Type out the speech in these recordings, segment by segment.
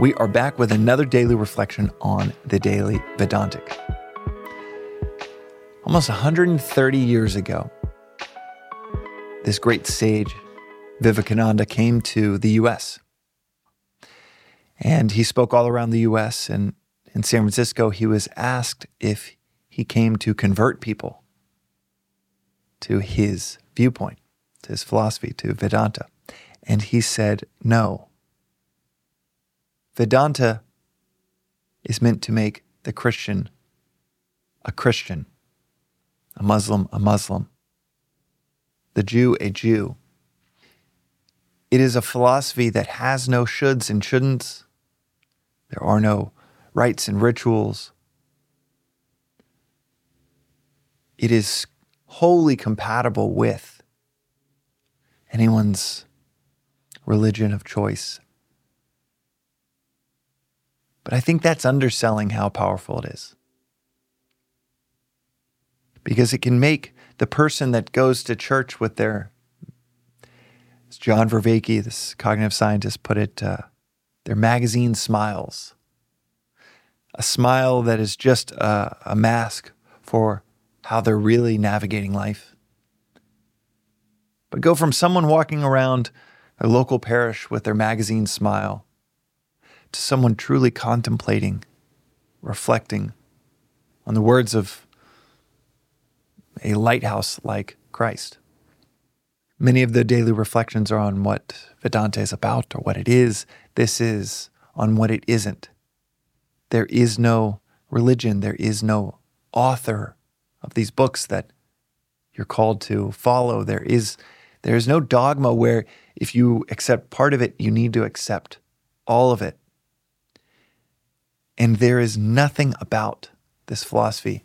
We are back with another daily reflection on the Daily Vedantic. Almost 130 years ago, this great sage, Vivekananda, came to the US. And he spoke all around the US. And in San Francisco, he was asked if he came to convert people to his viewpoint, to his philosophy, to Vedanta. And he said, no. Vedanta is meant to make the Christian a Christian, a Muslim a Muslim, the Jew a Jew. It is a philosophy that has no shoulds and shouldn'ts. There are no rites and rituals. It is wholly compatible with anyone's religion of choice. But I think that's underselling how powerful it is. Because it can make the person that goes to church with their, as John Vervaeke, this cognitive scientist, put it, uh, their magazine smiles. A smile that is just a, a mask for how they're really navigating life. But go from someone walking around a local parish with their magazine smile to someone truly contemplating, reflecting on the words of a lighthouse like Christ. Many of the daily reflections are on what Vedanta is about or what it is. This is on what it isn't. There is no religion, there is no author of these books that you're called to follow. There is there is no dogma where if you accept part of it, you need to accept all of it. And there is nothing about this philosophy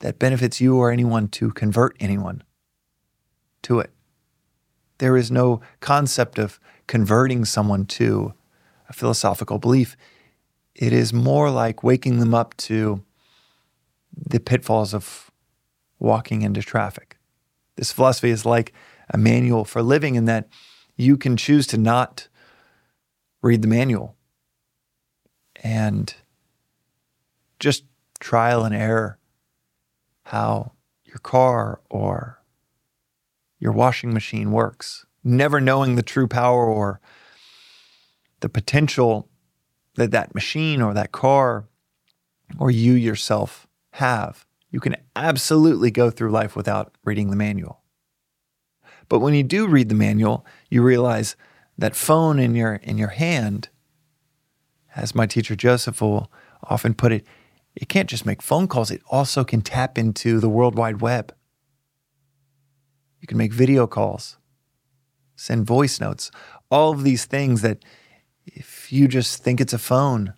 that benefits you or anyone to convert anyone to it. There is no concept of converting someone to a philosophical belief. It is more like waking them up to the pitfalls of walking into traffic. This philosophy is like a manual for living in that you can choose to not read the manual and just trial and error how your car or your washing machine works, never knowing the true power or the potential that that machine or that car or you yourself have. You can absolutely go through life without reading the manual. But when you do read the manual, you realize that phone in your in your hand, as my teacher Joseph will often put it, it can't just make phone calls, it also can tap into the World Wide Web. You can make video calls, send voice notes, all of these things that if you just think it's a phone,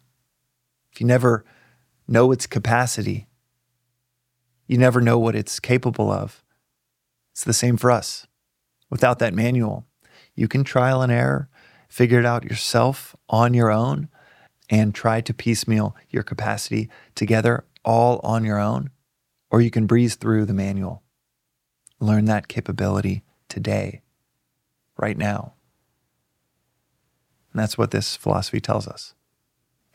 if you never know its capacity, you never know what it's capable of. It's the same for us. Without that manual, you can trial and error, figure it out yourself on your own, and try to piecemeal your capacity together all on your own, or you can breeze through the manual. Learn that capability today, right now. And that's what this philosophy tells us.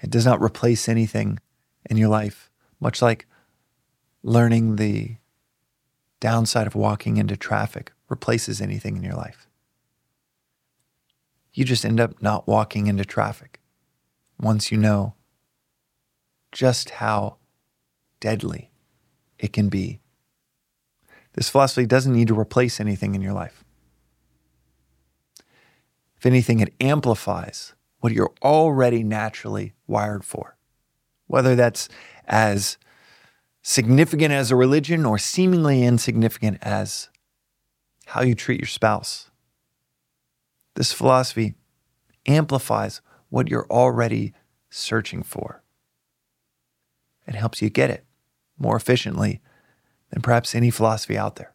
It does not replace anything in your life, much like learning the downside of walking into traffic replaces anything in your life. You just end up not walking into traffic once you know just how deadly it can be. This philosophy doesn't need to replace anything in your life. If anything, it amplifies what you're already naturally wired for, whether that's as significant as a religion or seemingly insignificant as how you treat your spouse. This philosophy amplifies what you're already searching for. It helps you get it more efficiently than perhaps any philosophy out there.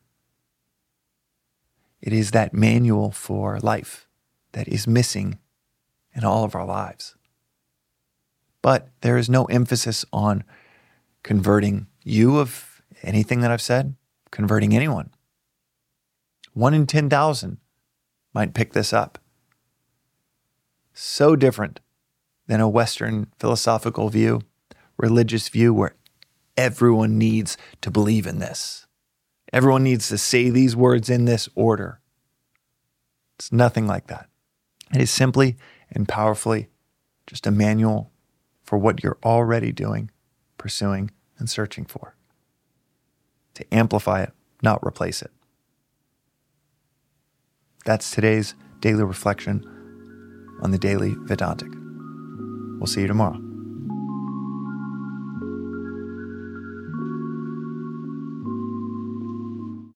It is that manual for life that is missing in all of our lives. But there is no emphasis on converting you of anything that I've said, converting anyone. One in 10,000 might pick this up so different than a Western philosophical view, religious view where everyone needs to believe in this. Everyone needs to say these words in this order. It's nothing like that. It is simply and powerfully just a manual for what you're already doing, pursuing, and searching for. To amplify it, not replace it. That's today's daily reflection on the Daily Vedantic. We'll see you tomorrow.